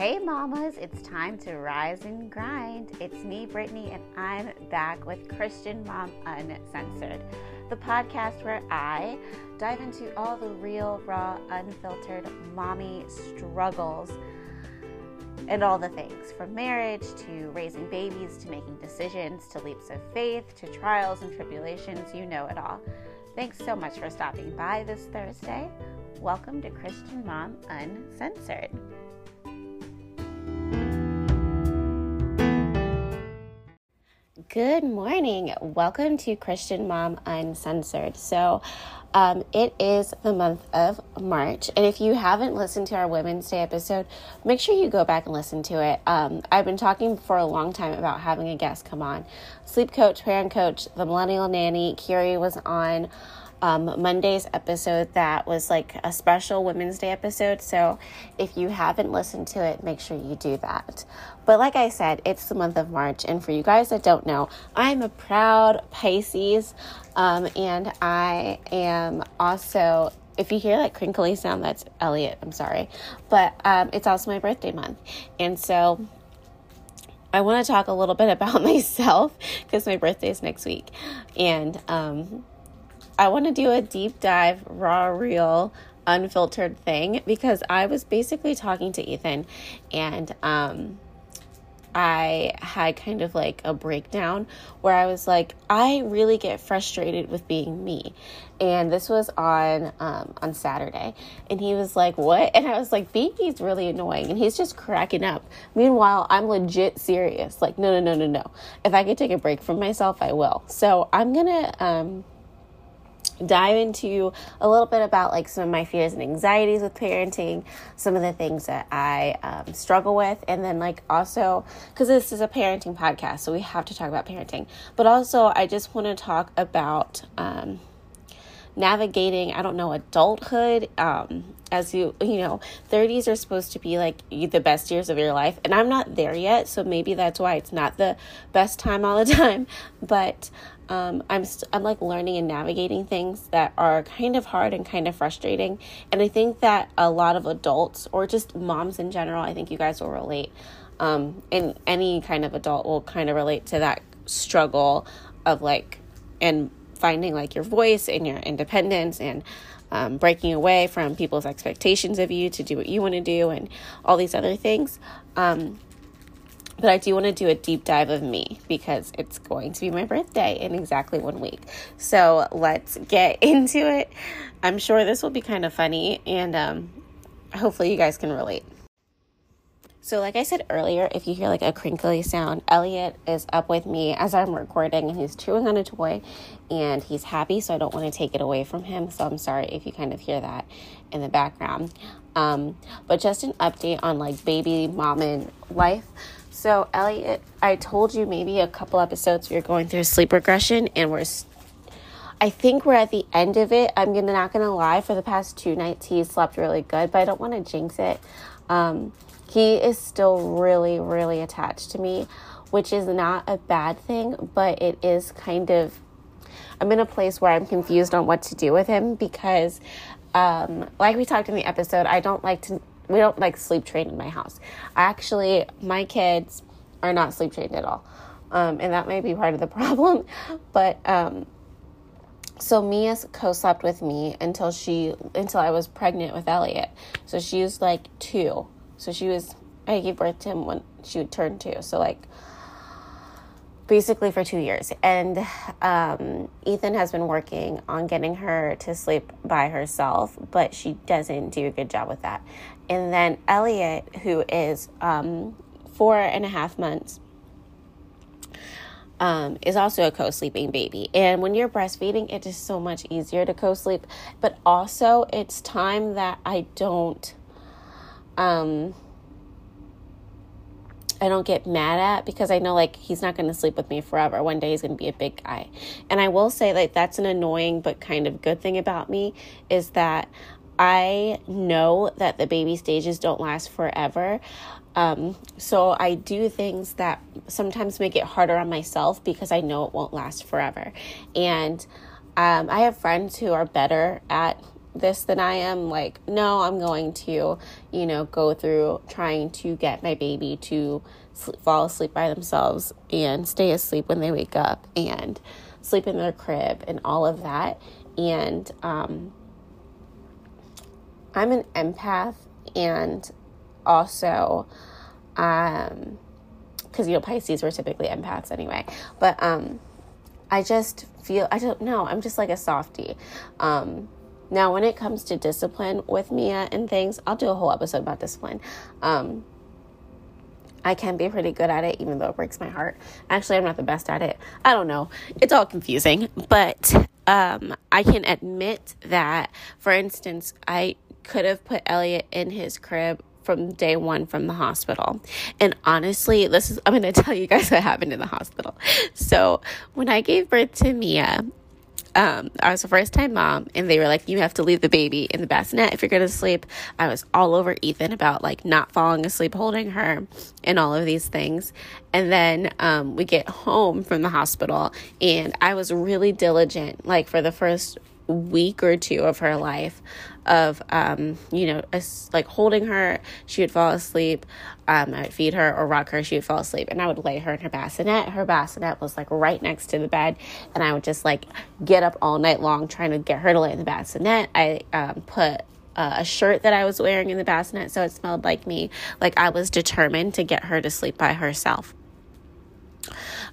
Hey, mamas, it's time to rise and grind. It's me, Brittany, and I'm back with Christian Mom Uncensored, the podcast where I dive into all the real, raw, unfiltered mommy struggles and all the things from marriage to raising babies to making decisions to leaps of faith to trials and tribulations. You know it all. Thanks so much for stopping by this Thursday. Welcome to Christian Mom Uncensored. Good morning. Welcome to Christian Mom Uncensored. So, um, it is the month of March, and if you haven't listened to our Women's Day episode, make sure you go back and listen to it. Um, I've been talking for a long time about having a guest come on. Sleep coach, parent coach, the millennial nanny, Kiri was on um, Monday's episode that was like a special Women's Day episode. So if you haven't listened to it, make sure you do that. But like I said, it's the month of March. And for you guys that don't know, I'm a proud Pisces. Um, and I am also if you hear that crinkly sound, that's Elliot. I'm sorry. But um, it's also my birthday month. And so I want to talk a little bit about myself because my birthday is next week. And um, I want to do a deep dive, raw, real, unfiltered thing because I was basically talking to Ethan and um, I had kind of like a breakdown where I was like, I really get frustrated with being me. And this was on um, on Saturday, and he was like, "What?" And I was like, "Baby's really annoying," and he's just cracking up. Meanwhile, I'm legit serious. Like, no, no, no, no, no. If I could take a break from myself, I will. So I'm gonna um, dive into a little bit about like some of my fears and anxieties with parenting, some of the things that I um, struggle with, and then like also because this is a parenting podcast, so we have to talk about parenting. But also, I just want to talk about um, navigating. I don't know adulthood. Um, as you you know 30s are supposed to be like the best years of your life and i'm not there yet so maybe that's why it's not the best time all the time but um, I'm st- I'm like learning and navigating things that are kind of hard and kind of frustrating. And I think that a lot of adults or just moms in general, I think you guys will relate. Um, and any kind of adult will kind of relate to that struggle of like and finding like your voice and your independence and um, breaking away from people's expectations of you to do what you want to do and all these other things. Um, but I do want to do a deep dive of me because it's going to be my birthday in exactly one week. So let's get into it. I'm sure this will be kind of funny and um, hopefully you guys can relate. So, like I said earlier, if you hear like a crinkly sound, Elliot is up with me as I'm recording and he's chewing on a toy and he's happy, so I don't want to take it away from him. So, I'm sorry if you kind of hear that in the background. Um, but just an update on like baby mom and life. So, Elliot, I told you maybe a couple episodes we are going through sleep regression, and we're, I think we're at the end of it. I'm gonna not gonna lie. For the past two nights, he slept really good, but I don't want to jinx it. Um, he is still really, really attached to me, which is not a bad thing, but it is kind of. I'm in a place where I'm confused on what to do with him because, um, like we talked in the episode, I don't like to we don't like sleep train in my house. Actually, my kids are not sleep trained at all. Um, and that may be part of the problem. But um, so Mia co-slept with me until she until I was pregnant with Elliot. So she was like two. So she was I gave birth to him when she would turn two. So like basically for two years. And um, Ethan has been working on getting her to sleep by herself, but she doesn't do a good job with that. And then Elliot, who is um, four and a half months, um, is also a co sleeping baby. And when you're breastfeeding, it is so much easier to co sleep. But also, it's time that I don't. Um, I don't get mad at because I know like he's not going to sleep with me forever. One day he's going to be a big guy. And I will say like that's an annoying but kind of good thing about me is that I know that the baby stages don't last forever. Um, so I do things that sometimes make it harder on myself because I know it won't last forever. And um, I have friends who are better at this than I am. Like, no, I'm going to, you know, go through trying to get my baby to sleep, fall asleep by themselves and stay asleep when they wake up and sleep in their crib and all of that. And um, I'm an empath and also, um, because you know Pisces were typically empaths anyway, but um, I just feel I don't know I'm just like a softie. Um, now, when it comes to discipline with Mia and things, I'll do a whole episode about discipline. Um, I can be pretty good at it, even though it breaks my heart. Actually, I'm not the best at it. I don't know. It's all confusing, but um, I can admit that, for instance, I could have put Elliot in his crib from day one from the hospital. And honestly, this is, I'm going to tell you guys what happened in the hospital. So, when I gave birth to Mia, um, I was a first time mom, and they were like, You have to leave the baby in the bassinet if you're going to sleep. I was all over Ethan about like not falling asleep holding her and all of these things. And then um, we get home from the hospital, and I was really diligent, like for the first week or two of her life of um, you know like holding her she would fall asleep um, i would feed her or rock her she would fall asleep and i would lay her in her bassinet. Her bassinet was like right next to the bed and i would just like get up all night long trying to get her to lay in the bassinet. I um, put uh, a shirt that i was wearing in the bassinet so it smelled like me. Like i was determined to get her to sleep by herself.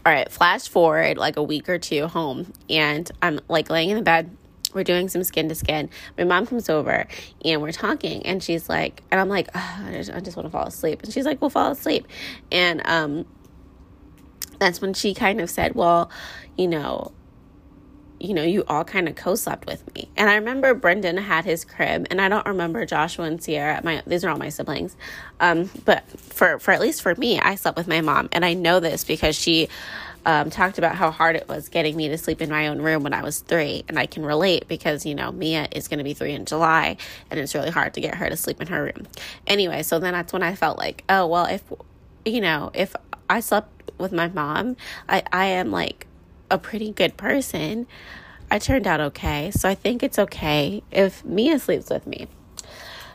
All right, flash forward like a week or two home, and I'm like laying in the bed we're doing some skin to skin. My mom comes over and we're talking, and she's like, and I'm like, oh, I just, just want to fall asleep. And she's like, well, fall asleep. And um, that's when she kind of said, well, you know, you know, you all kind of co-slept with me. And I remember Brendan had his crib, and I don't remember Joshua and Sierra. My these are all my siblings, um, but for for at least for me, I slept with my mom, and I know this because she um, talked about how hard it was getting me to sleep in my own room when I was three. And I can relate because, you know, Mia is going to be three in July and it's really hard to get her to sleep in her room. Anyway, so then that's when I felt like, oh, well, if, you know, if I slept with my mom, I, I am like a pretty good person. I turned out okay. So I think it's okay if Mia sleeps with me.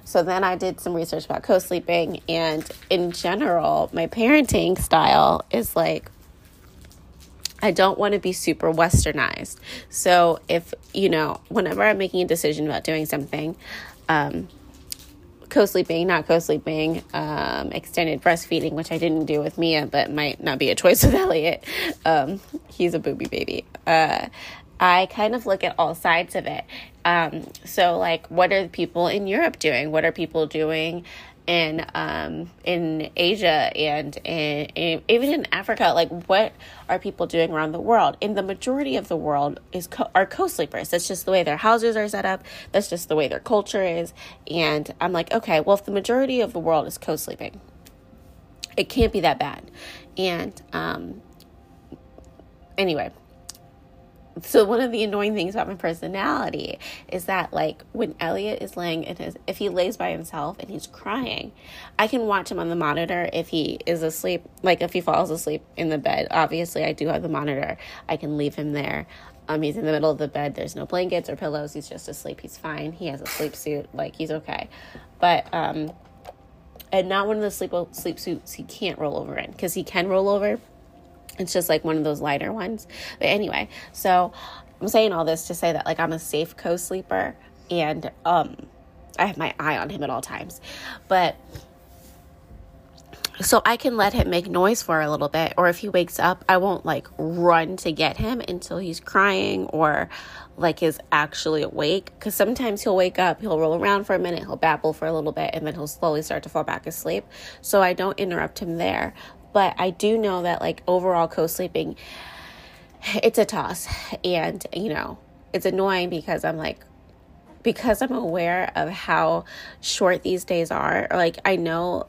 So then I did some research about co sleeping, and in general, my parenting style is like I don't want to be super westernized. So if, you know, whenever I'm making a decision about doing something, um, co-sleeping, not co-sleeping, um, extended breastfeeding, which I didn't do with Mia, but might not be a choice with Elliot. Um, he's a booby baby. Uh, I kind of look at all sides of it. Um, so, like, what are people in Europe doing? What are people doing in um, in Asia and in, in, even in Africa. Like, what are people doing around the world? In the majority of the world is co- are co-sleepers. That's just the way their houses are set up. That's just the way their culture is. And I'm like, okay, well, if the majority of the world is co-sleeping, it can't be that bad. And um, anyway, so one of the annoying things about my personality is that like when Elliot is laying in his if he lays by himself and he's crying, I can watch him on the monitor if he is asleep, like if he falls asleep in the bed. Obviously, I do have the monitor. I can leave him there. Um he's in the middle of the bed. There's no blankets or pillows. He's just asleep. He's fine. He has a sleep suit. Like he's okay. But um and not one of the sleep sleep suits he can't roll over in cuz he can roll over it's just like one of those lighter ones. But anyway, so I'm saying all this to say that like I'm a safe co-sleeper and um I have my eye on him at all times. But so I can let him make noise for a little bit or if he wakes up, I won't like run to get him until he's crying or like is actually awake cuz sometimes he'll wake up, he'll roll around for a minute, he'll babble for a little bit and then he'll slowly start to fall back asleep. So I don't interrupt him there. But I do know that like overall co-sleeping it's a toss and you know, it's annoying because I'm like because I'm aware of how short these days are. Like I know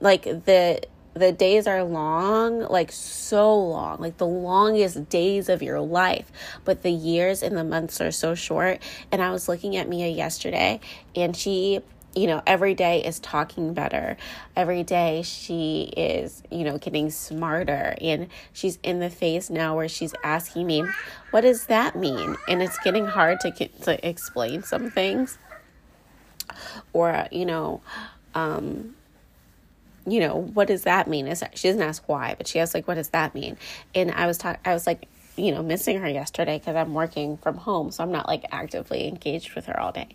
like the the days are long, like so long, like the longest days of your life, but the years and the months are so short. And I was looking at Mia yesterday and she you know, every day is talking better. Every day she is, you know, getting smarter. And she's in the phase now where she's asking me, what does that mean? And it's getting hard to, to explain some things. Or, you know, um, you know, what does that mean? she doesn't ask why, but she asks like, what does that mean? And I was talking, I was like, you know, missing her yesterday because I'm working from home, so I'm not like actively engaged with her all day.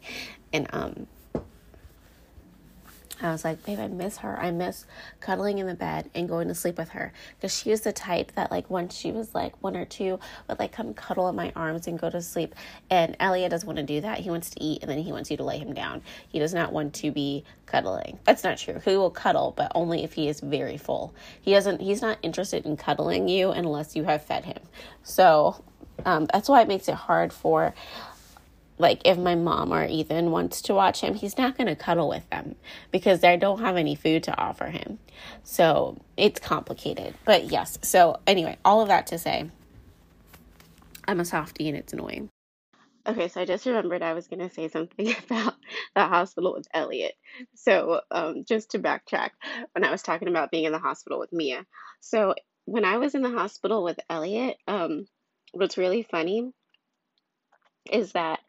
And um, I was like, babe, I miss her. I miss cuddling in the bed and going to sleep with her. Because she was the type that, like, once she was like one or two, would like come cuddle in my arms and go to sleep. And Elliot doesn't want to do that. He wants to eat and then he wants you to lay him down. He does not want to be cuddling. That's not true. He will cuddle, but only if he is very full. He doesn't, he's not interested in cuddling you unless you have fed him. So, um, that's why it makes it hard for like if my mom or Ethan wants to watch him, he's not going to cuddle with them because they don't have any food to offer him. So it's complicated. But yes, so anyway, all of that to say, I'm a softie and it's annoying. Okay, so I just remembered I was going to say something about the hospital with Elliot. So, um, just to backtrack, when I was talking about being in the hospital with Mia. So, when I was in the hospital with Elliot, um, what's really funny is that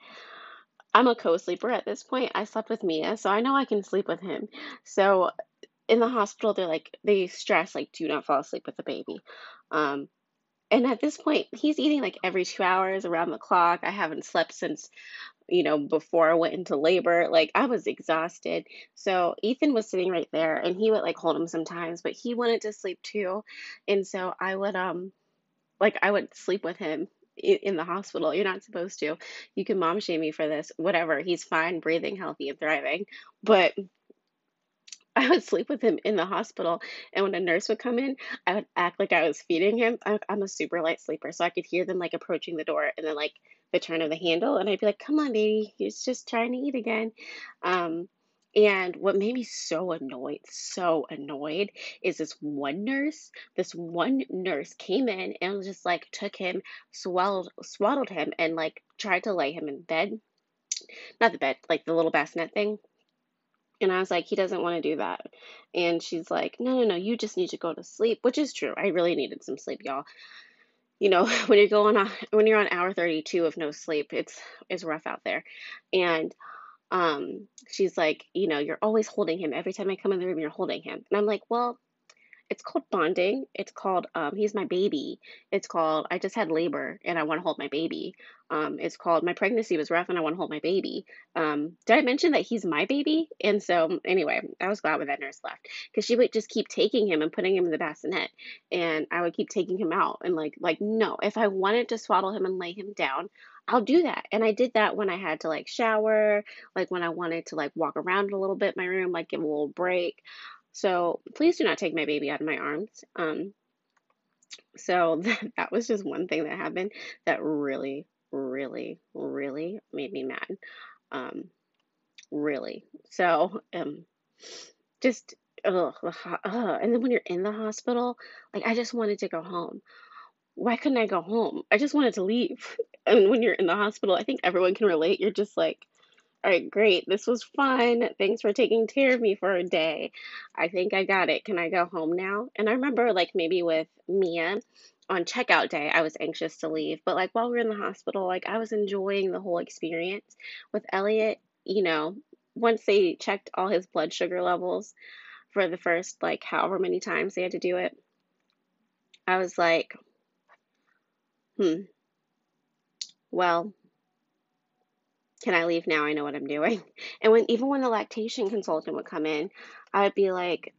I'm a co-sleeper at this point. I slept with Mia, so I know I can sleep with him. So in the hospital, they're like they stress like do not fall asleep with the baby. Um, and at this point, he's eating like every two hours around the clock. I haven't slept since you know before I went into labor. Like I was exhausted. So Ethan was sitting right there, and he would like hold him sometimes, but he wanted to sleep too, and so I would um like I would sleep with him in the hospital. You're not supposed to. You can mom shame me for this. Whatever. He's fine, breathing, healthy, and thriving. But I would sleep with him in the hospital. And when a nurse would come in, I would act like I was feeding him. I, am a super light sleeper. So I could hear them like approaching the door and then like the turn of the handle. And I'd be like, come on, baby. He's just trying to eat again. Um, and what made me so annoyed, so annoyed, is this one nurse, this one nurse came in and just like took him, swaddled him, and like tried to lay him in bed. Not the bed, like the little bassinet thing. And I was like, he doesn't want to do that. And she's like, no, no, no, you just need to go to sleep, which is true. I really needed some sleep, y'all. You know, when you're going on, when you're on hour 32 of no sleep, it's, it's rough out there. And um, she's like, you know, you're always holding him. Every time I come in the room, you're holding him. And I'm like, well, it's called bonding. It's called um, he's my baby. It's called I just had labor and I want to hold my baby. Um, it's called my pregnancy was rough and I want to hold my baby. Um, did I mention that he's my baby? And so anyway, I was glad when that nurse left because she would just keep taking him and putting him in the bassinet, and I would keep taking him out and like like no, if I wanted to swaddle him and lay him down, I'll do that. And I did that when I had to like shower, like when I wanted to like walk around a little bit my room, like give a little break. So please do not take my baby out of my arms. Um, so that, that was just one thing that happened that really, really, really made me mad. Um, really. So, um, just, ugh, ugh, and then when you're in the hospital, like I just wanted to go home why couldn't I go home? I just wanted to leave. And when you're in the hospital, I think everyone can relate. You're just like, all right, great. This was fun. Thanks for taking care of me for a day. I think I got it. Can I go home now? And I remember, like, maybe with Mia on checkout day, I was anxious to leave. But, like, while we were in the hospital, like, I was enjoying the whole experience. With Elliot, you know, once they checked all his blood sugar levels for the first, like, however many times they had to do it, I was like, Hmm. Well, can I leave now? I know what I'm doing. And when even when the lactation consultant would come in, I would be like,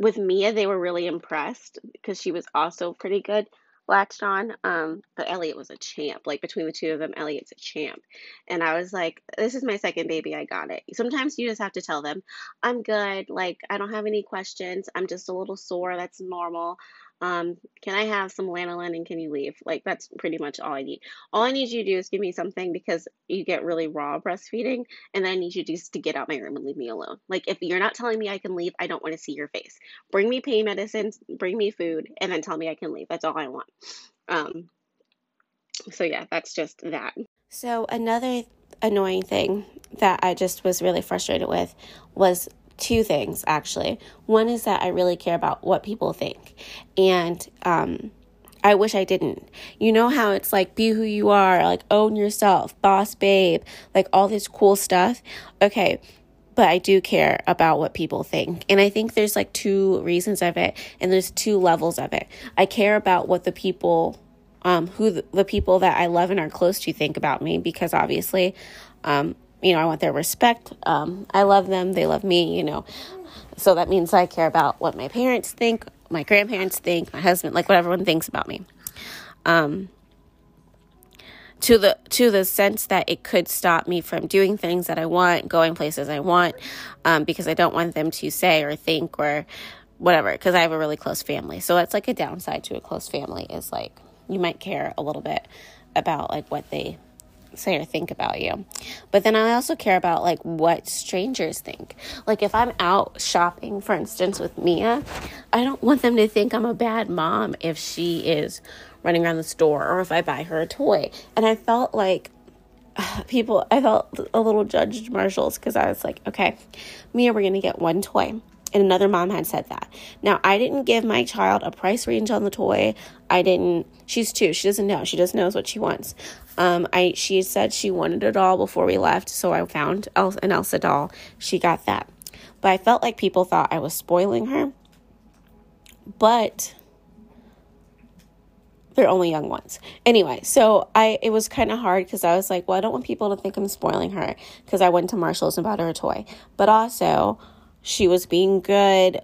with Mia, they were really impressed because she was also pretty good latched on. Um, but Elliot was a champ. Like between the two of them, Elliot's a champ. And I was like, this is my second baby. I got it. Sometimes you just have to tell them, I'm good. Like, I don't have any questions. I'm just a little sore. That's normal um, can I have some lanolin and can you leave? Like, that's pretty much all I need. All I need you to do is give me something because you get really raw breastfeeding, and then I need you just to get out of my room and leave me alone. Like, if you're not telling me I can leave, I don't want to see your face. Bring me pain medicines, bring me food, and then tell me I can leave. That's all I want. Um, so, yeah, that's just that. So, another annoying thing that I just was really frustrated with was two things actually. One is that I really care about what people think. And um, I wish I didn't. You know how it's like be who you are, like own yourself, boss babe, like all this cool stuff. Okay, but I do care about what people think. And I think there's like two reasons of it and there's two levels of it. I care about what the people um who the, the people that I love and are close to think about me because obviously um you know, I want their respect. Um I love them, they love me, you know. So that means I care about what my parents think, my grandparents think, my husband, like what everyone thinks about me. Um to the to the sense that it could stop me from doing things that I want, going places I want, um, because I don't want them to say or think or whatever. Because I have a really close family, so that's like a downside to a close family is like you might care a little bit about like what they say or think about you. But then I also care about like what strangers think. Like if I'm out shopping, for instance, with Mia, I don't want them to think I'm a bad mom if she is running around the store or if I buy her a toy. And I felt like people, I felt a little judged Marshalls because I was like, okay, Mia, we're to get one toy. And another mom had said that. Now, I didn't give my child a price range on the toy. I didn't, she's two, she doesn't know. She just knows what she wants. Um, I she said she wanted a doll before we left, so I found an Elsa doll. She got that. But I felt like people thought I was spoiling her. But they're only young ones. Anyway, so I it was kind of hard because I was like, well, I don't want people to think I'm spoiling her because I went to Marshalls and bought her a toy. But also, she was being good,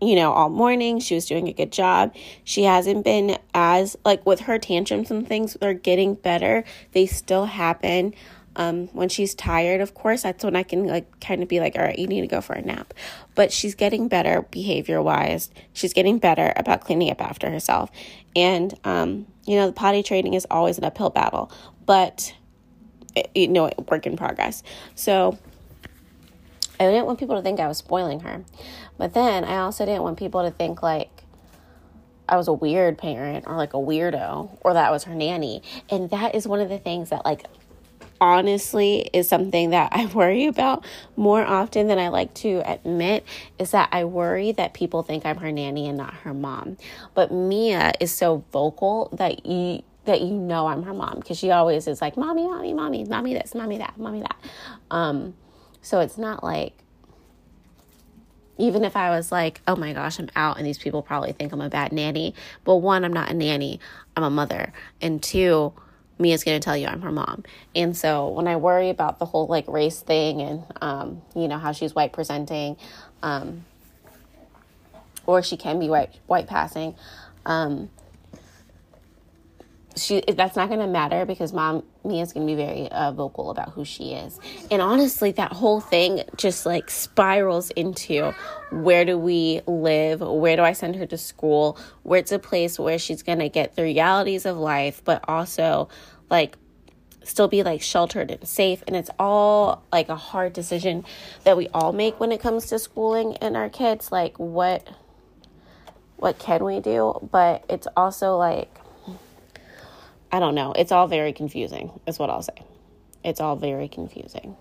you know, all morning. She was doing a good job. She hasn't been as like with her tantrums and things, they're getting better. They still happen. Um, when she's tired, of course, that's when I can like kind of be like, all right, you need to go for a nap. But she's getting better behavior wise. She's getting better about cleaning up after herself. And, um, you know, the potty training is always an uphill battle, but, you know, work in progress. So I didn't want people to think I was spoiling her. But then I also didn't want people to think like, I was a weird parent or like a weirdo or that was her nanny. And that is one of the things that like honestly is something that I worry about more often than I like to admit is that I worry that people think I'm her nanny and not her mom. But Mia is so vocal that you that you know I'm her mom because she always is like mommy, mommy, mommy, mommy this, mommy that, mommy that. Um so it's not like even if I was like, oh my gosh, I'm out and these people probably think I'm a bad nanny. But one, I'm not a nanny, I'm a mother. And two, Mia's going to tell you I'm her mom. And so when I worry about the whole like race thing and, um, you know, how she's white presenting, um, or she can be white, white passing, um, she that's not going to matter because mom Mia's going to be very uh, vocal about who she is. And honestly, that whole thing just like spirals into where do we live? Where do I send her to school? Where's a place where she's going to get the realities of life, but also like still be like sheltered and safe and it's all like a hard decision that we all make when it comes to schooling and our kids like what what can we do but it's also like I don't know. It's all very confusing, is what I'll say. It's all very confusing.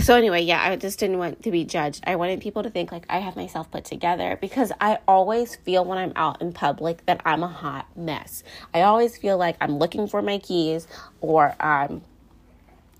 So, anyway, yeah, I just didn't want to be judged. I wanted people to think like I have myself put together because I always feel when I'm out in public that I'm a hot mess. I always feel like I'm looking for my keys or I'm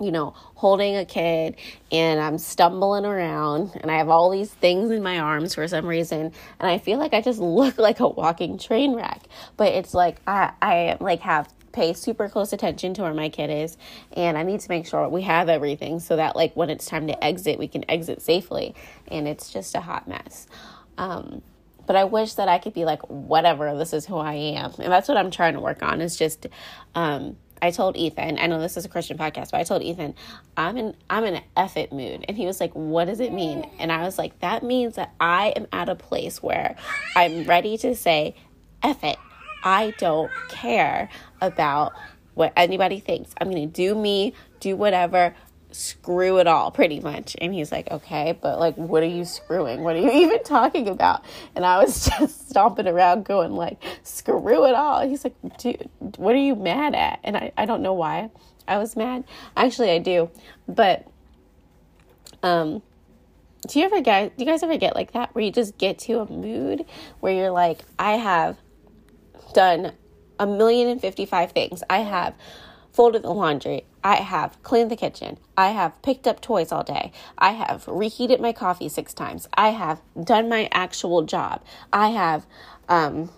you know, holding a kid and I'm stumbling around and I have all these things in my arms for some reason and I feel like I just look like a walking train wreck. But it's like I I like have pay super close attention to where my kid is and I need to make sure we have everything so that like when it's time to exit we can exit safely and it's just a hot mess. Um but I wish that I could be like whatever this is who I am. And that's what I'm trying to work on is just um I told Ethan, I know this is a Christian podcast, but I told Ethan, I'm in I'm in an it mood. And he was like, What does it mean? And I was like, That means that I am at a place where I'm ready to say, F it. I don't care about what anybody thinks. I'm gonna do me, do whatever screw it all pretty much and he's like okay but like what are you screwing what are you even talking about and i was just stomping around going like screw it all he's like dude what are you mad at and i, I don't know why I was mad. Actually, I do. But um do you ever get do you guys ever get like that where you just get to a mood where you're like I have done a million and fifty five things. I have folded the laundry. I have cleaned the kitchen. I have picked up toys all day. I have reheated my coffee six times. I have done my actual job. I have um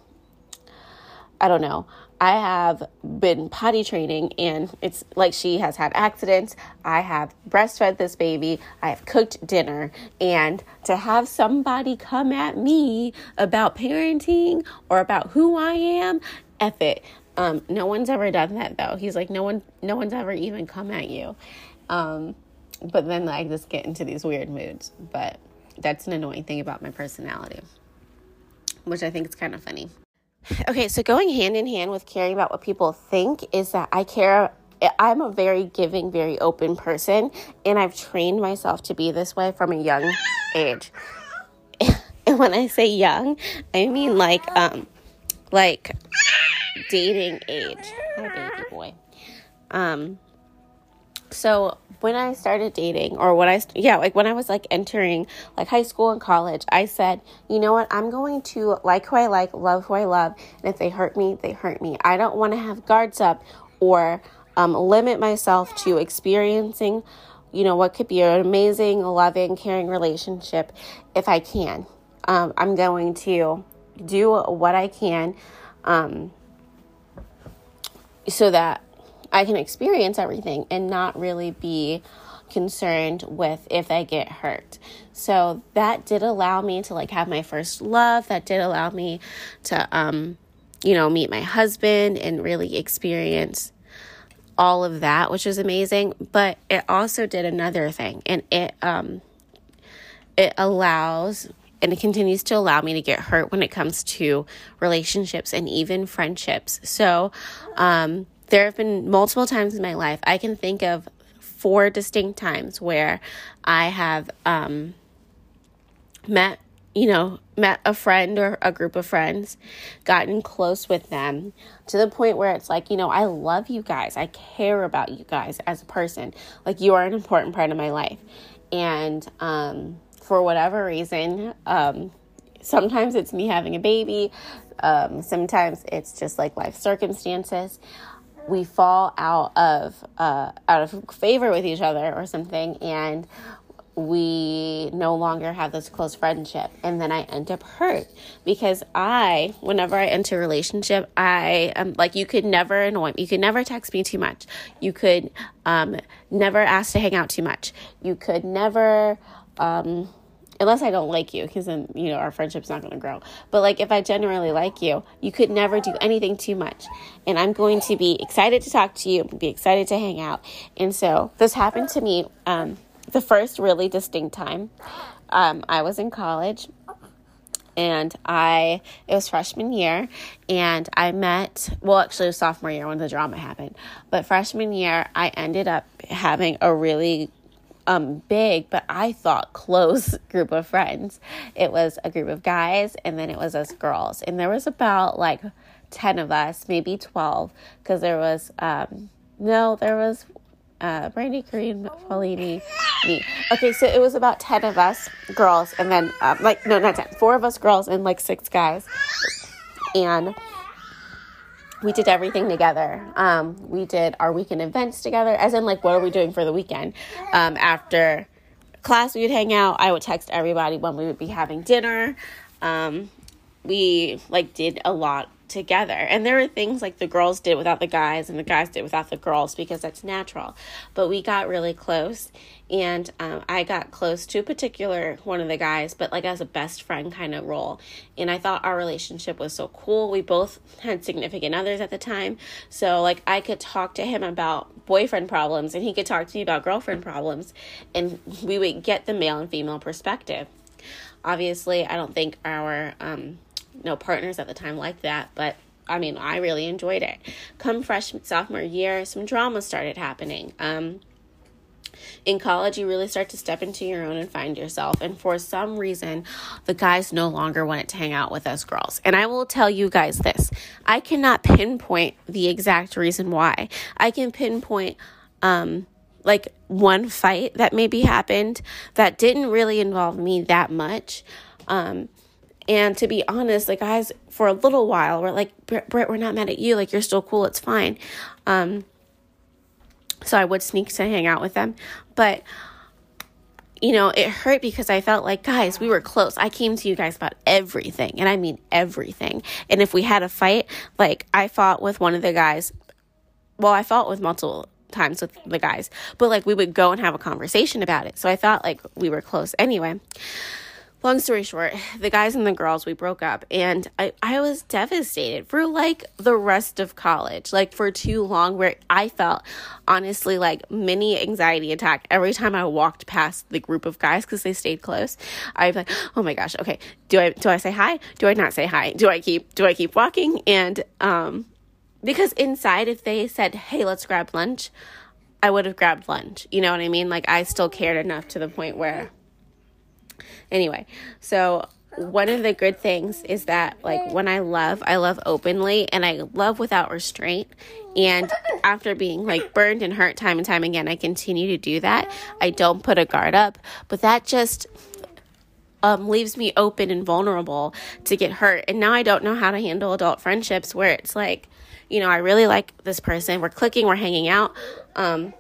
I don't know. I have been potty training and it's like she has had accidents. I have breastfed this baby. I have cooked dinner. And to have somebody come at me about parenting or about who I am, F it. Um, no one's ever done that though. He's like, no one, no one's ever even come at you. Um, but then I just get into these weird moods. But that's an annoying thing about my personality, which I think is kind of funny. Okay, so going hand in hand with caring about what people think is that I care. I'm a very giving, very open person, and I've trained myself to be this way from a young age. And when I say young, I mean like um like dating age. My baby boy. Um so when I started dating, or when I, yeah, like when I was like entering like high school and college, I said, you know what, I'm going to like who I like, love who I love, and if they hurt me, they hurt me. I don't want to have guards up or um, limit myself to experiencing, you know, what could be an amazing, loving, caring relationship if I can. Um, I'm going to do what I can um, so that I can experience everything and not really be concerned with if I get hurt. So that did allow me to like have my first love. That did allow me to um you know meet my husband and really experience all of that, which was amazing, but it also did another thing and it um it allows and it continues to allow me to get hurt when it comes to relationships and even friendships. So, um there have been multiple times in my life, I can think of four distinct times where I have um, met, you know, met a friend or a group of friends, gotten close with them to the point where it's like, you know, I love you guys. I care about you guys as a person. Like, you are an important part of my life. And um, for whatever reason, um, sometimes it's me having a baby, um, sometimes it's just like life circumstances. We fall out of uh, out of favor with each other or something and we no longer have this close friendship and then i end up hurt because i whenever i enter a relationship i am like you could never annoy me you could never text me too much. You could um, never ask to hang out too much. You could never um, unless I don't like you, because then, you know, our friendship's not going to grow. But like, if I genuinely like you, you could never do anything too much. And I'm going to be excited to talk to you, be excited to hang out. And so this happened to me um, the first really distinct time. Um, I was in college and I it was freshman year and I met well actually it was sophomore year when the drama happened but freshman year I ended up having a really um big but I thought close group of friends. It was a group of guys and then it was us girls. And there was about like 10 of us, maybe 12 because there was um no, there was uh, Brandy, Kareem, Paulini, me. Okay, so it was about 10 of us girls, and then, um, like, no, not 10, four of us girls and like six guys. And we did everything together. Um, we did our weekend events together, as in, like, what are we doing for the weekend? Um, after class, we would hang out. I would text everybody when we would be having dinner. Um, we, like, did a lot together. And there were things like the girls did without the guys and the guys did without the girls because that's natural. But we got really close and um, I got close to a particular one of the guys, but like as a best friend kind of role. And I thought our relationship was so cool. We both had significant others at the time. So like I could talk to him about boyfriend problems and he could talk to me about girlfriend problems and we would get the male and female perspective. Obviously, I don't think our um, no partners at the time like that, but I mean, I really enjoyed it. Come freshman sophomore year, some drama started happening. Um, in college, you really start to step into your own and find yourself. And for some reason, the guys no longer wanted to hang out with us girls. And I will tell you guys this I cannot pinpoint the exact reason why. I can pinpoint um, like one fight that maybe happened that didn't really involve me that much. Um, and to be honest, like guys, for a little while, we're like, Brett, we're not mad at you. Like you're still cool. It's fine. Um, so I would sneak to hang out with them, but you know, it hurt because I felt like, guys, we were close. I came to you guys about everything, and I mean everything. And if we had a fight, like I fought with one of the guys, well, I fought with multiple times with the guys, but like we would go and have a conversation about it. So I thought like we were close anyway. Long story short, the guys and the girls, we broke up and I, I was devastated for like the rest of college, like for too long, where I felt honestly like mini anxiety attack every time I walked past the group of guys because they stayed close. I'd be like, oh my gosh, okay, do I do I say hi? Do I not say hi? Do I keep do I keep walking? And um because inside if they said hey let's grab lunch i would have grabbed lunch you know what i mean like i still cared enough to the point where anyway so one of the good things is that like when i love i love openly and i love without restraint and after being like burned and hurt time and time again i continue to do that i don't put a guard up but that just um, leaves me open and vulnerable to get hurt and now i don't know how to handle adult friendships where it's like you know, I really like this person. We're clicking, we're hanging out. Um,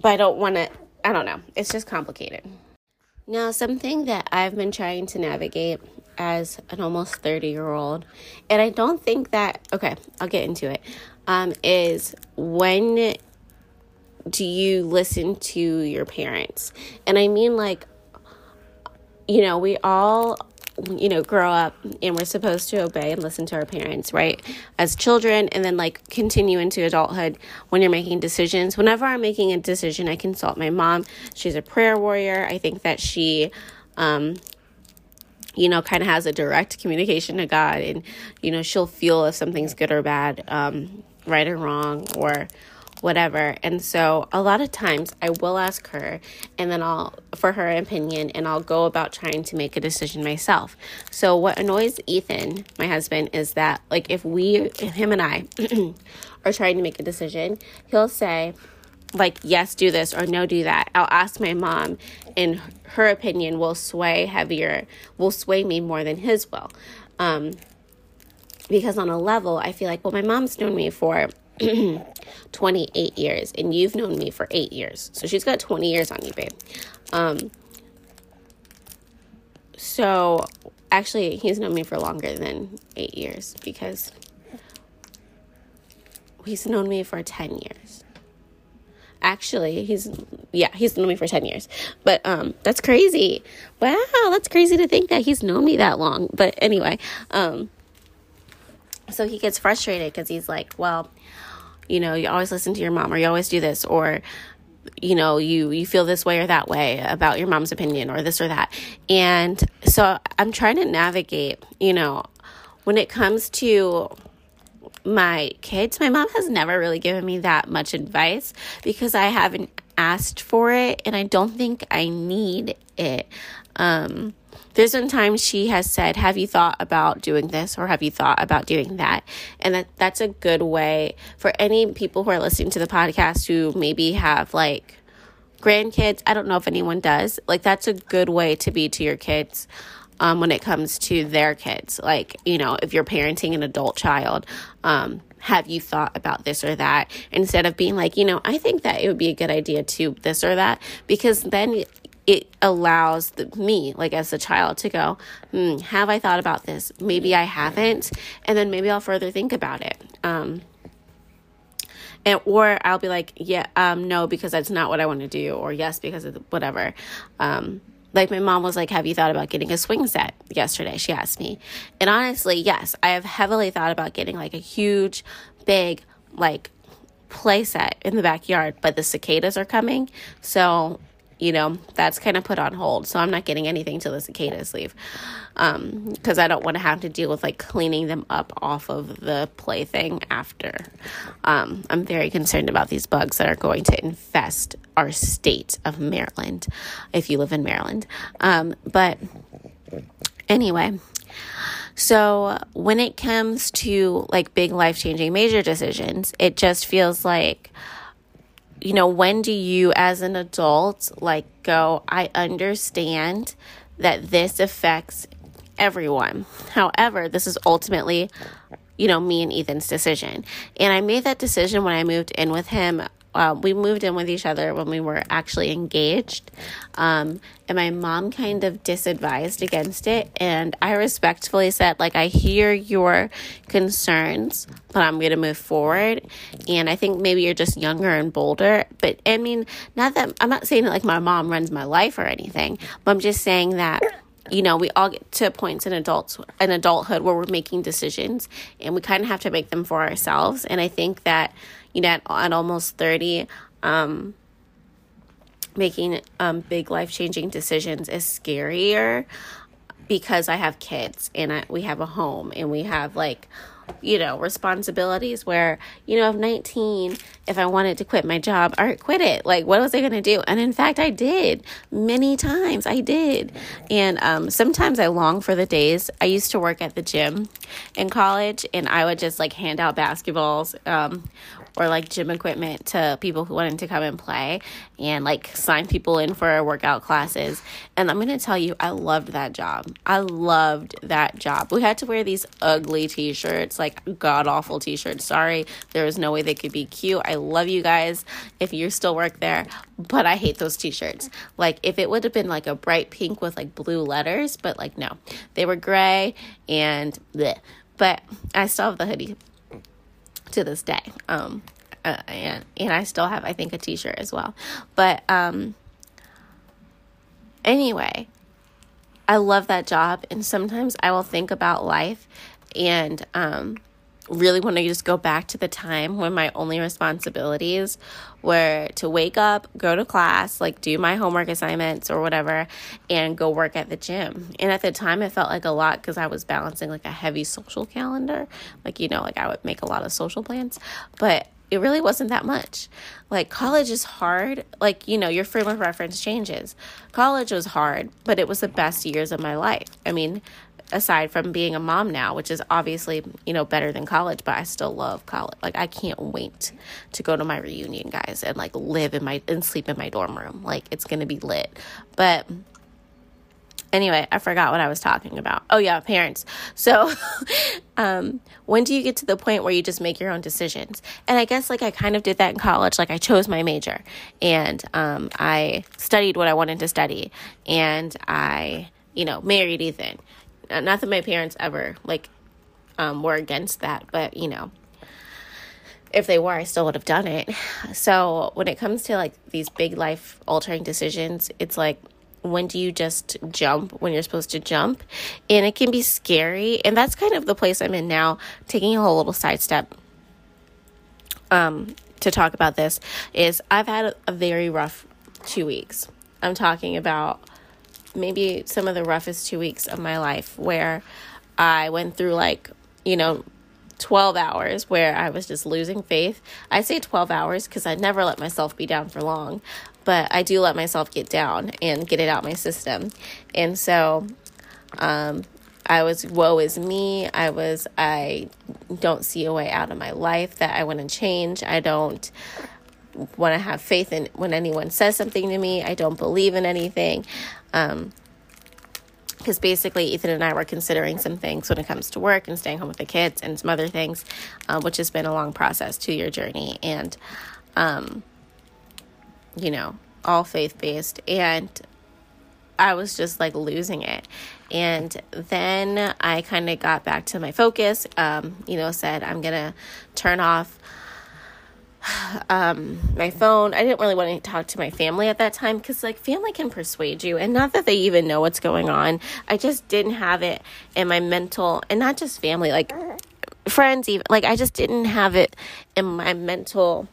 but I don't want to, I don't know. It's just complicated. Now, something that I've been trying to navigate as an almost 30 year old, and I don't think that, okay, I'll get into it. Um, is when do you listen to your parents? And I mean, like, you know, we all you know, grow up and we're supposed to obey and listen to our parents, right? As children, and then like continue into adulthood when you're making decisions. Whenever I'm making a decision, I consult my mom. She's a prayer warrior. I think that she, um, you know, kind of has a direct communication to God, and you know, she'll feel if something's good or bad, um, right or wrong, or whatever. And so a lot of times I will ask her and then I'll for her opinion and I'll go about trying to make a decision myself. So what annoys Ethan, my husband, is that like if we him and I are trying to make a decision, he'll say like yes do this or no do that i'll ask my mom and her opinion will sway heavier will sway me more than his will um, because on a level i feel like well my mom's known me for 28 years and you've known me for eight years. So she's got 20 years on you, babe. Um, so actually, he's known me for longer than eight years because he's known me for 10 years. Actually, he's yeah, he's known me for 10 years. But um that's crazy. Wow, that's crazy to think that he's known me that long. But anyway, um so he gets frustrated because he's like, well, you know, you always listen to your mom or you always do this or you know, you you feel this way or that way about your mom's opinion or this or that. And so I'm trying to navigate, you know, when it comes to my kids, my mom has never really given me that much advice because I haven't asked for it and I don't think I need it. Um there's been times she has said, Have you thought about doing this or have you thought about doing that? And that, that's a good way for any people who are listening to the podcast who maybe have like grandkids. I don't know if anyone does. Like, that's a good way to be to your kids. Um, when it comes to their kids, like, you know, if you're parenting an adult child, um, have you thought about this or that instead of being like you know i think that it would be a good idea to this or that because then it allows the, me, like as a child, to go, hmm, have I thought about this? Maybe I haven't, and then maybe I'll further think about it. Um, and or I'll be like, yeah, um, no, because that's not what I want to do, or yes, because of whatever. Um, like my mom was like, "Have you thought about getting a swing set?" Yesterday, she asked me, and honestly, yes, I have heavily thought about getting like a huge, big, like play set in the backyard. But the cicadas are coming, so you know, that's kind of put on hold. So I'm not getting anything till the cicadas leave. Um, because I don't want to have to deal with like cleaning them up off of the plaything after. Um, I'm very concerned about these bugs that are going to infest our state of Maryland if you live in Maryland. Um, but anyway, so when it comes to like big life changing major decisions, it just feels like you know, when do you as an adult like go, I understand that this affects everyone. However, this is ultimately, you know, me and Ethan's decision. And I made that decision when I moved in with him uh, we moved in with each other when we were actually engaged. Um, and my mom kind of disadvised against it. And I respectfully said, like, I hear your concerns, but I'm going to move forward. And I think maybe you're just younger and bolder. But I mean, not that I'm not saying that like my mom runs my life or anything, but I'm just saying that you know, we all get to points in adults in adulthood where we're making decisions and we kind of have to make them for ourselves. And I think that you know, at, at almost 30, um, making um, big life changing decisions is scarier because I have kids and I, we have a home and we have like you know, responsibilities where, you know, of 19, if I wanted to quit my job, right, quit it. Like, what was I going to do? And in fact, I did many times. I did. And um, sometimes I long for the days. I used to work at the gym in college and I would just like hand out basketballs um, or like gym equipment to people who wanted to come and play and like sign people in for workout classes. And I'm going to tell you, I loved that job. I loved that job. We had to wear these ugly t shirts, like god awful t shirts. Sorry, there was no way they could be cute. I love you guys if you still work there, but I hate those t shirts. Like, if it would have been like a bright pink with like blue letters, but like, no, they were gray and bleh. But I still have the hoodie to this day. Um, uh, and and I still have I think a T-shirt as well. But um, anyway, I love that job, and sometimes I will think about life and um, really want to just go back to the time when my only responsibilities were to wake up, go to class, like do my homework assignments or whatever, and go work at the gym. And at the time, it felt like a lot because I was balancing like a heavy social calendar. Like, you know, like I would make a lot of social plans, but it really wasn't that much. Like, college is hard. Like, you know, your frame of reference changes. College was hard, but it was the best years of my life. I mean, aside from being a mom now, which is obviously, you know, better than college, but I still love college. Like I can't wait to go to my reunion, guys, and like live in my and sleep in my dorm room. Like it's going to be lit. But anyway, I forgot what I was talking about. Oh yeah, parents. So, um, when do you get to the point where you just make your own decisions? And I guess like I kind of did that in college. Like I chose my major, and um, I studied what I wanted to study, and I, you know, married Ethan, not that my parents ever like um, were against that, but you know, if they were, I still would have done it. So when it comes to like these big life altering decisions, it's like when do you just jump when you're supposed to jump? And it can be scary. And that's kind of the place I'm in now, taking a whole little sidestep um, to talk about this is I've had a very rough two weeks. I'm talking about maybe some of the roughest two weeks of my life where I went through like, you know, 12 hours where I was just losing faith. I say 12 hours because I never let myself be down for long, but I do let myself get down and get it out my system. And so, um, I was, woe is me. I was, I don't see a way out of my life that I want to change. I don't want to have faith in when anyone says something to me. I don't believe in anything. Um, because basically Ethan and I were considering some things when it comes to work and staying home with the kids and some other things, uh, which has been a long process, two year journey, and um, you know, all faith based, and I was just like losing it. And then I kind of got back to my focus. Um, you know, said I'm gonna turn off um, my phone. I didn't really want to talk to my family at that time because, like, family can persuade you, and not that they even know what's going on. I just didn't have it in my mental, and not just family, like friends, even. Like, I just didn't have it in my mental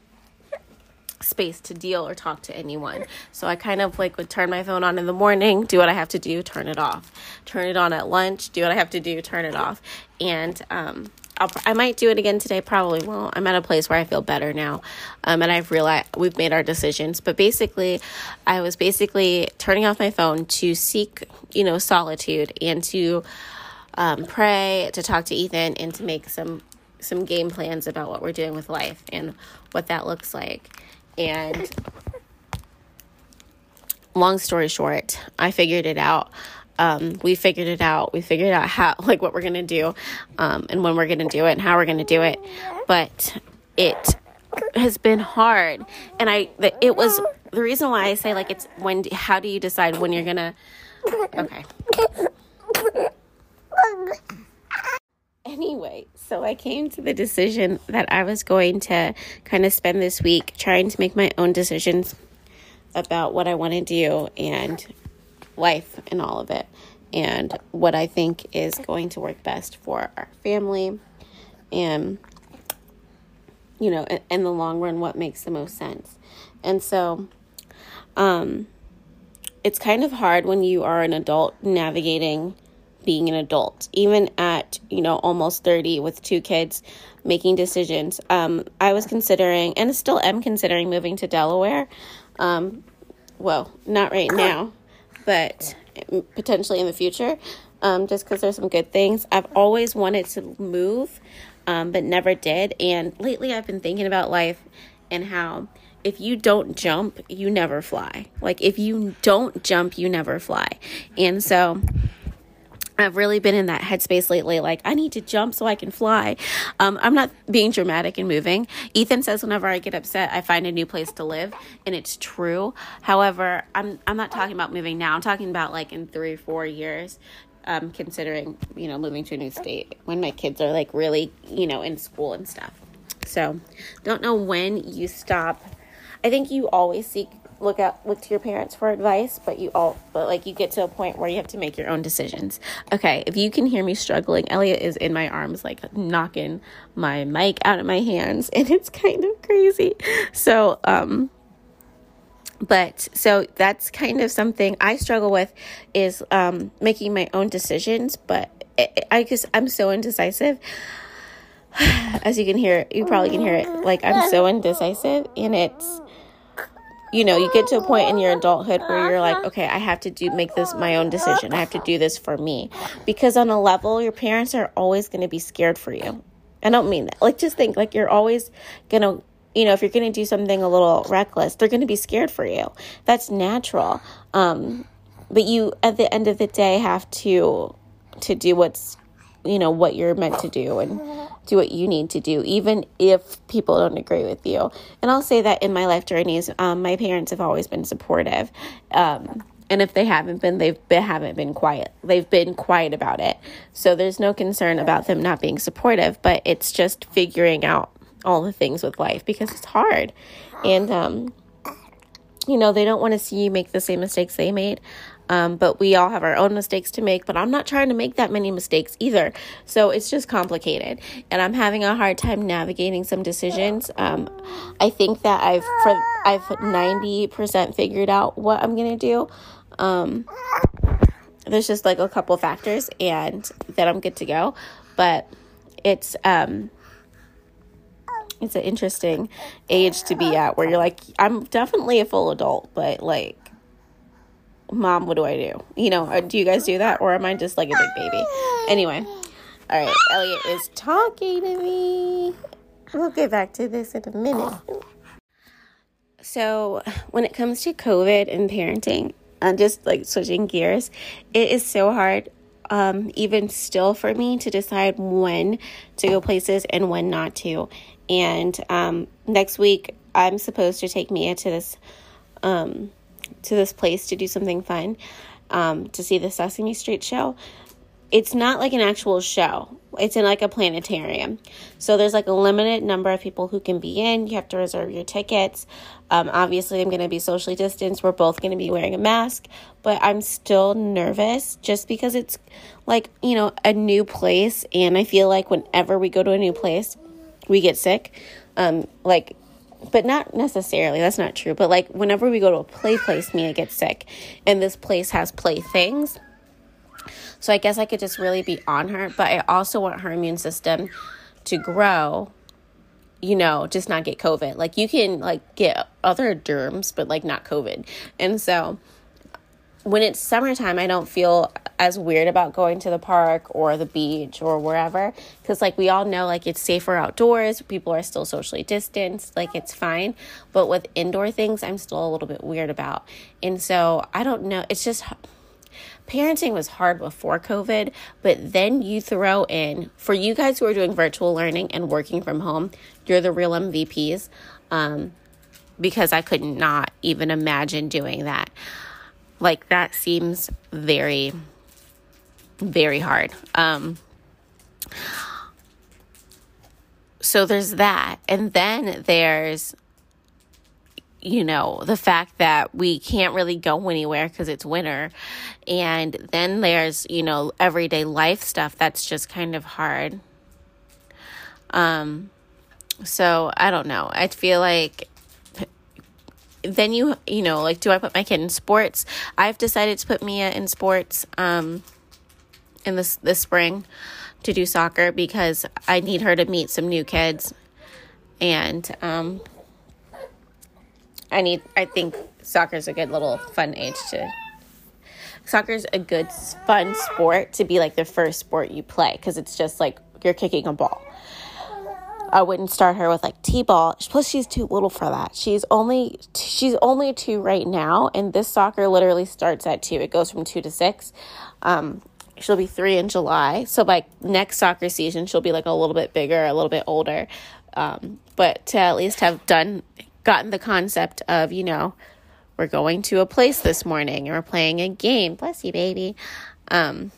space to deal or talk to anyone. So I kind of like would turn my phone on in the morning, do what I have to do, turn it off. Turn it on at lunch, do what I have to do, turn it off. And um I'll, I might do it again today. Probably won't. I'm at a place where I feel better now, um, and I've realized we've made our decisions. But basically, I was basically turning off my phone to seek, you know, solitude and to um, pray, to talk to Ethan, and to make some some game plans about what we're doing with life and what that looks like. And long story short, I figured it out. Um, we figured it out. We figured out how, like, what we're gonna do, um, and when we're gonna do it, and how we're gonna do it. But it has been hard, and I, it was the reason why I say like it's when. How do you decide when you're gonna? Okay. Anyway, so I came to the decision that I was going to kind of spend this week trying to make my own decisions about what I want to do and life and all of it, and what I think is going to work best for our family, and you know, in the long run, what makes the most sense. And so, um, it's kind of hard when you are an adult navigating being an adult, even at, you know, almost 30 with two kids making decisions. Um, I was considering, and still am considering, moving to Delaware. Um, well, not right now, but potentially in the future, um, just because there's some good things. I've always wanted to move, um, but never did. And lately, I've been thinking about life and how if you don't jump, you never fly. Like, if you don't jump, you never fly. And so, I've really been in that headspace lately. Like, I need to jump so I can fly. Um, I'm not being dramatic and moving. Ethan says whenever I get upset, I find a new place to live, and it's true. However, I'm I'm not talking about moving now. I'm talking about like in three, four years. Um, considering you know moving to a new state when my kids are like really you know in school and stuff. So, don't know when you stop. I think you always seek look out look to your parents for advice but you all but like you get to a point where you have to make your own decisions. Okay if you can hear me struggling elliot is in my arms like knocking my mic out of my hands and it's kind of crazy. So um but so that's kind of something i struggle with is um making my own decisions but i guess i'm so indecisive. As you can hear you probably can hear it. Like i'm so indecisive and it's you know, you get to a point in your adulthood where you're like, okay, I have to do make this my own decision. I have to do this for me. Because on a level, your parents are always going to be scared for you. I don't mean that. Like just think like you're always going to you know, if you're going to do something a little reckless, they're going to be scared for you. That's natural. Um but you at the end of the day have to to do what's you know what you're meant to do and do what you need to do, even if people don't agree with you. And I'll say that in my life journeys, um, my parents have always been supportive. Um, and if they haven't been, they've been, haven't been quiet. They've been quiet about it. So there's no concern about them not being supportive, but it's just figuring out all the things with life because it's hard. And, um, you know, they don't want to see you make the same mistakes they made. Um, but we all have our own mistakes to make, but I'm not trying to make that many mistakes either. So it's just complicated. And I'm having a hard time navigating some decisions. Um, I think that I've, for, I've 90% figured out what I'm going to do. Um, there's just like a couple factors and then I'm good to go. But it's, um, it's an interesting age to be at where you're like, I'm definitely a full adult, but like, mom, what do I do? You know, do you guys do that? Or am I just like a big baby? Anyway, all right, Elliot is talking to me. We'll get back to this in a minute. So, when it comes to COVID and parenting, and just like switching gears, it is so hard, um, even still for me to decide when to go places and when not to. And um, next week, I'm supposed to take Mia to this um, to this place to do something fun, um, to see the Sesame Street show. It's not like an actual show. It's in like a planetarium. So there's like a limited number of people who can be in. You have to reserve your tickets. Um, obviously, I'm going to be socially distanced. We're both going to be wearing a mask, but I'm still nervous just because it's like, you know, a new place. And I feel like whenever we go to a new place, we get sick. Um, like but not necessarily that's not true but like whenever we go to a play place mia gets sick and this place has play things. So i guess i could just really be on her but i also want her immune system to grow you know just not get covid. Like you can like get other germs but like not covid. And so when it's summertime, I don't feel as weird about going to the park or the beach or wherever because, like, we all know, like, it's safer outdoors. People are still socially distanced, like, it's fine. But with indoor things, I'm still a little bit weird about. And so I don't know. It's just parenting was hard before COVID, but then you throw in for you guys who are doing virtual learning and working from home, you're the real MVPs um, because I could not even imagine doing that. Like that seems very, very hard. Um, so there's that. And then there's, you know, the fact that we can't really go anywhere because it's winter. And then there's, you know, everyday life stuff that's just kind of hard. Um, so I don't know. I feel like then you you know like do i put my kid in sports? I've decided to put mia in sports um in this this spring to do soccer because i need her to meet some new kids. And um i need i think soccer's a good little fun age to soccer's a good fun sport to be like the first sport you play because it's just like you're kicking a ball I wouldn't start her with like t-ball. Plus, she's too little for that. She's only she's only two right now, and this soccer literally starts at two. It goes from two to six. Um, she'll be three in July, so by next soccer season, she'll be like a little bit bigger, a little bit older. Um, but to at least have done gotten the concept of you know we're going to a place this morning and we're playing a game. Bless you, baby. Um,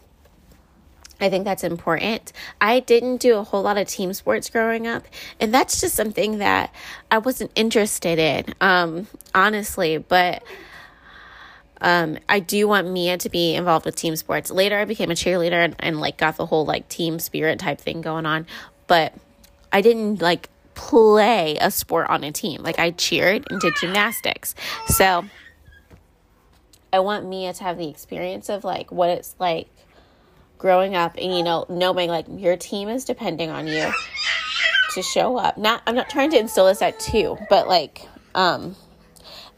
I think that's important. I didn't do a whole lot of team sports growing up, and that's just something that I wasn't interested in, um, honestly. But um, I do want Mia to be involved with team sports. Later, I became a cheerleader and, and like got the whole like team spirit type thing going on, but I didn't like play a sport on a team. Like I cheered and did gymnastics, so I want Mia to have the experience of like what it's like growing up and you know knowing like your team is depending on you to show up. Not i'm not trying to instill this at two but like um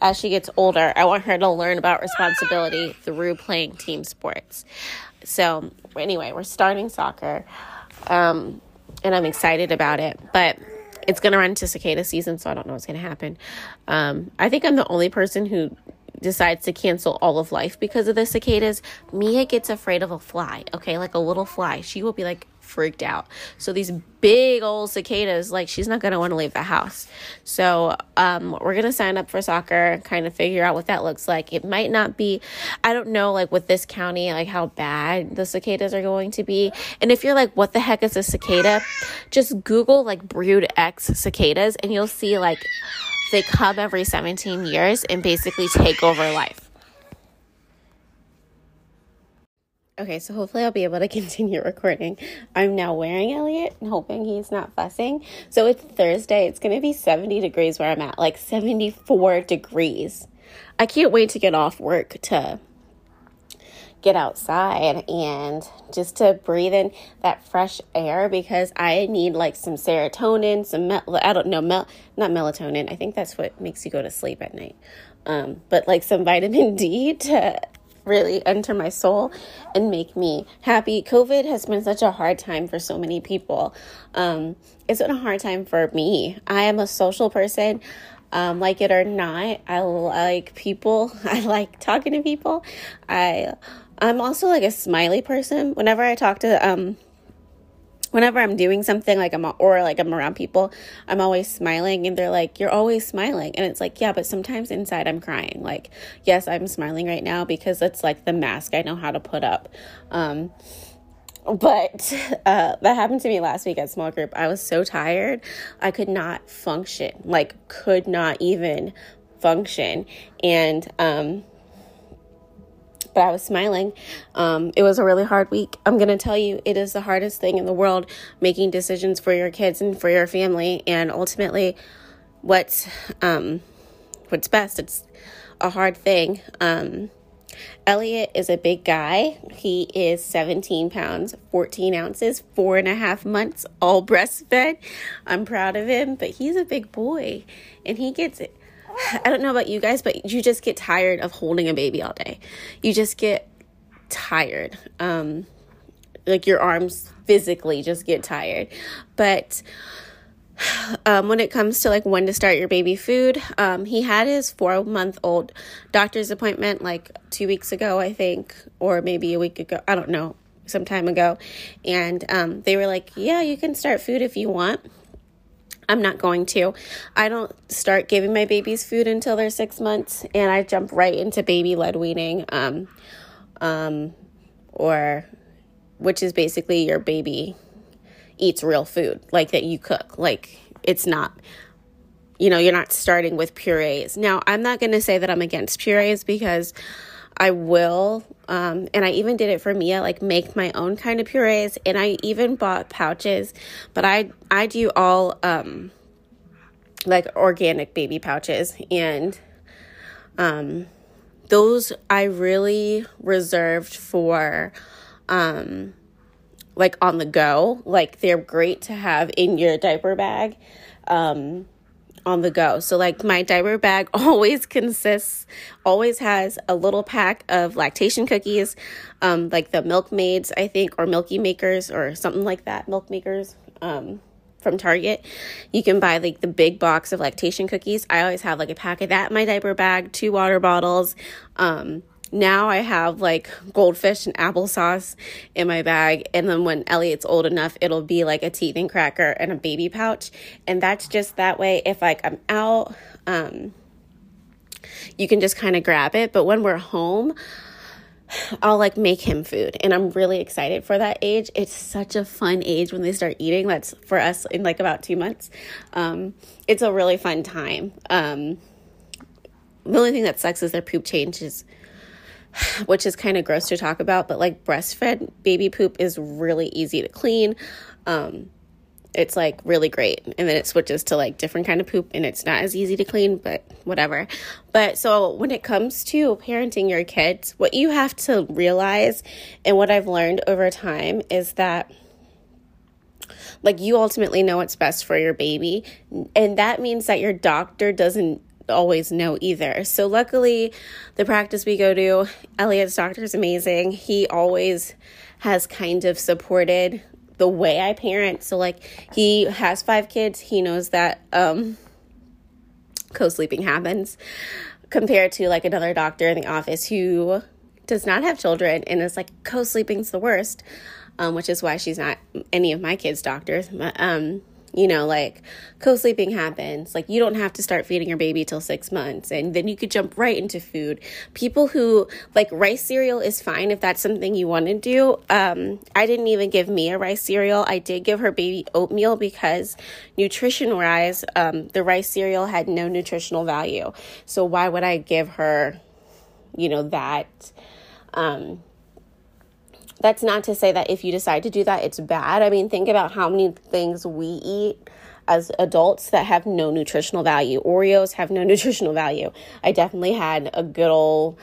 as she gets older i want her to learn about responsibility through playing team sports. So anyway we're starting soccer um and i'm excited about it but it's going to run to cicada season so i don't know what's going to happen. Um i think i'm the only person who decides to cancel all of life because of the cicadas, Mia gets afraid of a fly, okay, like a little fly. She will be like freaked out. So these big old cicadas, like she's not gonna want to leave the house. So um, we're gonna sign up for soccer, kind of figure out what that looks like. It might not be, I don't know, like with this county, like how bad the cicadas are going to be. And if you're like, what the heck is a cicada? Just Google like brood X cicadas, and you'll see like they come every 17 years and basically take over life. Okay, so hopefully I'll be able to continue recording. I'm now wearing Elliot and hoping he's not fussing. So it's Thursday. It's going to be 70 degrees where I'm at, like 74 degrees. I can't wait to get off work to get outside and just to breathe in that fresh air because I need like some serotonin, some mel- I don't know, mel- not melatonin. I think that's what makes you go to sleep at night. Um, but like some vitamin D to really enter my soul and make me happy. COVID has been such a hard time for so many people. Um, it's been a hard time for me. I am a social person. Um, like it or not, I like people. I like talking to people. I I'm also like a smiley person. Whenever I talk to um whenever I'm doing something like I'm or like I'm around people, I'm always smiling and they're like, You're always smiling. And it's like, yeah, but sometimes inside I'm crying. Like, yes, I'm smiling right now because it's like the mask I know how to put up. Um but uh, that happened to me last week at small group. I was so tired, I could not function, like, could not even function. And um, but I was smiling. Um, it was a really hard week. I'm going to tell you, it is the hardest thing in the world making decisions for your kids and for your family. And ultimately, what's, um, what's best. It's a hard thing. Um, Elliot is a big guy. He is 17 pounds, 14 ounces, four and a half months, all breastfed. I'm proud of him, but he's a big boy and he gets I don't know about you guys, but you just get tired of holding a baby all day. You just get tired. Um, like your arms physically just get tired. But um, when it comes to like when to start your baby food, um, he had his four month old doctor's appointment like two weeks ago, I think, or maybe a week ago. I don't know, some time ago. And um, they were like, yeah, you can start food if you want. I'm not going to. I don't start giving my babies food until they're six months, and I jump right into baby led weaning, um, um, or which is basically your baby eats real food, like that you cook. Like it's not, you know, you're not starting with purees. Now, I'm not going to say that I'm against purees because I will, um, and I even did it for Mia, like make my own kind of purees, and I even bought pouches, but I I do all um, like organic baby pouches, and um, those I really reserved for um like on the go. Like they're great to have in your diaper bag um, on the go. So like my diaper bag always consists, always has a little pack of lactation cookies, um, like the Milkmaids, I think, or Milky Makers or something like that. Milk Makers. Um, from Target. You can buy like the big box of lactation cookies. I always have like a pack of that in my diaper bag, two water bottles, um, now I have like goldfish and applesauce in my bag. And then when Elliot's old enough, it'll be like a teething cracker and a baby pouch. And that's just that way. If like I'm out, um, you can just kind of grab it. But when we're home, I'll like make him food and I'm really excited for that age. It's such a fun age when they start eating. That's for us in like about two months. Um, it's a really fun time. Um, the only thing that sucks is their poop changes which is kind of gross to talk about, but like breastfed baby poop is really easy to clean. Um, it's like really great and then it switches to like different kind of poop and it's not as easy to clean but whatever but so when it comes to parenting your kids what you have to realize and what i've learned over time is that like you ultimately know what's best for your baby and that means that your doctor doesn't always know either. So luckily, the practice we go to, Elliot's doctor is amazing. He always has kind of supported the way I parent. So like he has five kids. He knows that um co-sleeping happens compared to like another doctor in the office who does not have children and is like co-sleeping's the worst. Um, which is why she's not any of my kids' doctors. But, um, you know, like co sleeping happens. Like you don't have to start feeding your baby till six months, and then you could jump right into food. People who like rice cereal is fine if that's something you want to do. Um, I didn't even give Mia rice cereal. I did give her baby oatmeal because nutrition wise, um, the rice cereal had no nutritional value. So why would I give her, you know, that? Um, that's not to say that if you decide to do that, it's bad. I mean, think about how many things we eat as adults that have no nutritional value. Oreos have no nutritional value. I definitely had a good old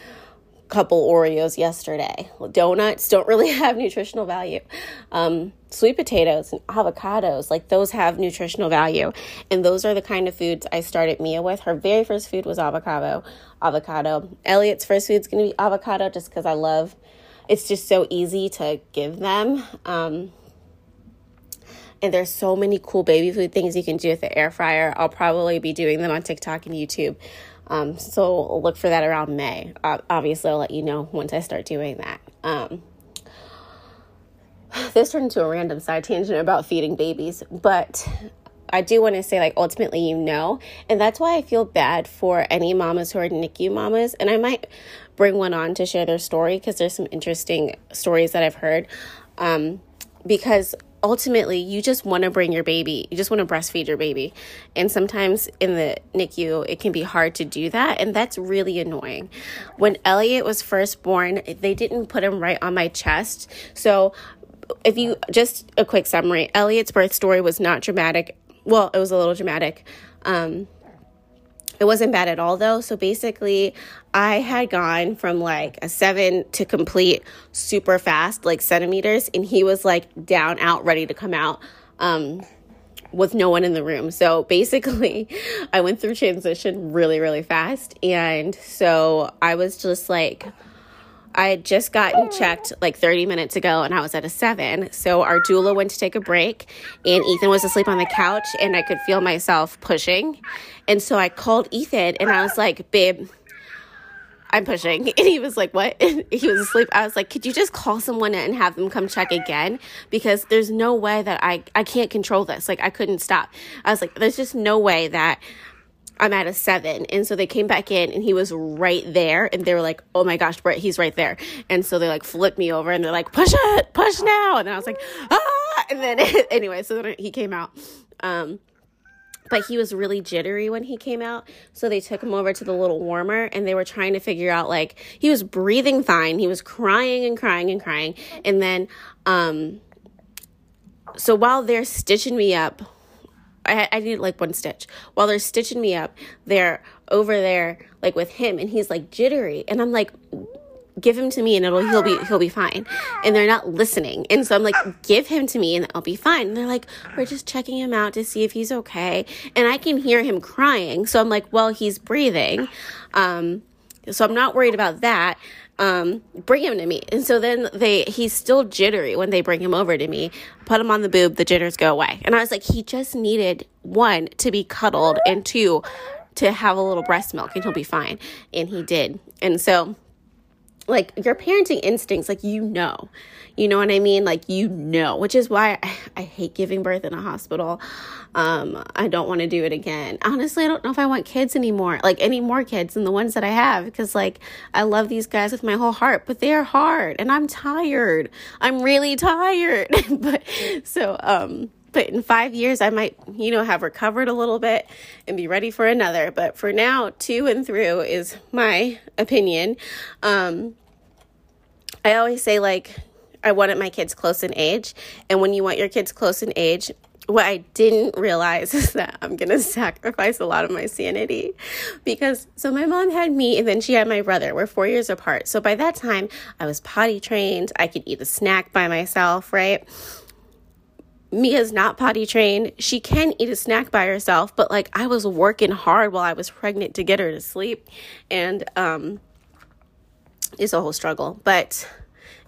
couple Oreos yesterday. Donuts don't really have nutritional value. Um, sweet potatoes and avocados, like those have nutritional value. And those are the kind of foods I started Mia with. Her very first food was avocado. Avocado. Elliot's first food is going to be avocado just because I love it's just so easy to give them. Um, and there's so many cool baby food things you can do with the air fryer. I'll probably be doing them on TikTok and YouTube. Um, so look for that around May. Uh, obviously, I'll let you know once I start doing that. Um, this turned into a random side tangent about feeding babies, but I do want to say, like, ultimately, you know. And that's why I feel bad for any mamas who are NICU mamas. And I might bring one on to share their story because there's some interesting stories that I've heard. Um, because ultimately, you just want to bring your baby, you just want to breastfeed your baby. And sometimes in the NICU, it can be hard to do that. And that's really annoying. When Elliot was first born, they didn't put him right on my chest. So if you just a quick summary, Elliot's birth story was not dramatic well, it was a little dramatic. Um, it wasn't bad at all though. So basically, I had gone from like a seven to complete super fast, like centimeters, and he was like down, out, ready to come out. Um, with no one in the room. So basically, I went through transition really, really fast. And so I was just like, I had just gotten checked like 30 minutes ago and I was at a seven. So our doula went to take a break and Ethan was asleep on the couch and I could feel myself pushing. And so I called Ethan and I was like, babe, I'm pushing. And he was like, What? And he was asleep. I was like, Could you just call someone and have them come check again? Because there's no way that I, I can't control this. Like, I couldn't stop. I was like, There's just no way that I'm at a seven. And so they came back in and he was right there. And they were like, Oh my gosh, Brett, he's right there. And so they like flipped me over and they're like, Push it, push now. And then I was like, Ah. And then anyway, so then he came out. Um, but he was really jittery when he came out. So they took him over to the little warmer and they were trying to figure out like he was breathing fine. He was crying and crying and crying. And then um so while they're stitching me up, I I need like one stitch. While they're stitching me up, they're over there like with him and he's like jittery. And I'm like give him to me and it'll he'll be he'll be fine. And they're not listening. And so i'm like give him to me and i'll be fine. And they're like we're just checking him out to see if he's okay. And i can hear him crying. So i'm like well he's breathing. Um so i'm not worried about that um, bring him to me. And so then they, he's still jittery when they bring him over to me, put him on the boob, the jitters go away. And I was like, he just needed one to be cuddled and two to have a little breast milk and he'll be fine. And he did. And so like your parenting instincts like you know. You know what i mean? Like you know which is why i, I hate giving birth in a hospital. Um i don't want to do it again. Honestly i don't know if i want kids anymore like any more kids than the ones that i have because like i love these guys with my whole heart but they are hard and i'm tired. I'm really tired. But so um but in five years i might you know have recovered a little bit and be ready for another. But for now two and through is my opinion. Um I always say, like, I wanted my kids close in age. And when you want your kids close in age, what I didn't realize is that I'm going to sacrifice a lot of my sanity because so my mom had me and then she had my brother. We're four years apart. So by that time, I was potty trained. I could eat a snack by myself, right? Mia's not potty trained. She can eat a snack by herself, but like I was working hard while I was pregnant to get her to sleep. And, um, is a whole struggle. But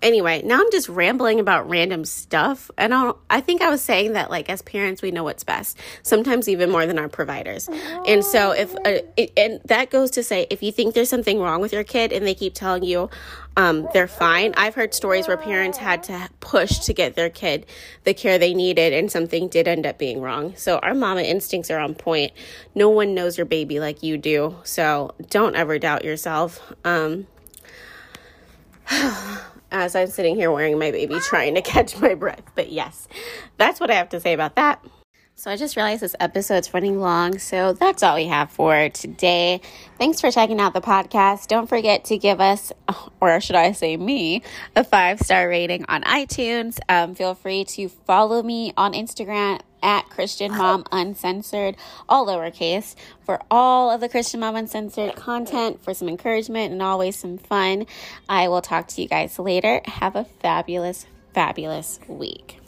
anyway, now I'm just rambling about random stuff. And I, I think I was saying that, like, as parents, we know what's best, sometimes even more than our providers. And so, if, uh, it, and that goes to say, if you think there's something wrong with your kid and they keep telling you um, they're fine, I've heard stories where parents had to push to get their kid the care they needed and something did end up being wrong. So, our mama instincts are on point. No one knows your baby like you do. So, don't ever doubt yourself. Um, as I'm sitting here wearing my baby trying to catch my breath. But yes, that's what I have to say about that. So I just realized this episode's running long, so that's all we have for today. Thanks for checking out the podcast. Don't forget to give us, or should I say me, a five star rating on iTunes. Um, feel free to follow me on Instagram at Christian Mom Uncensored, all lowercase, for all of the Christian Mom Uncensored content, for some encouragement and always some fun. I will talk to you guys later. Have a fabulous, fabulous week.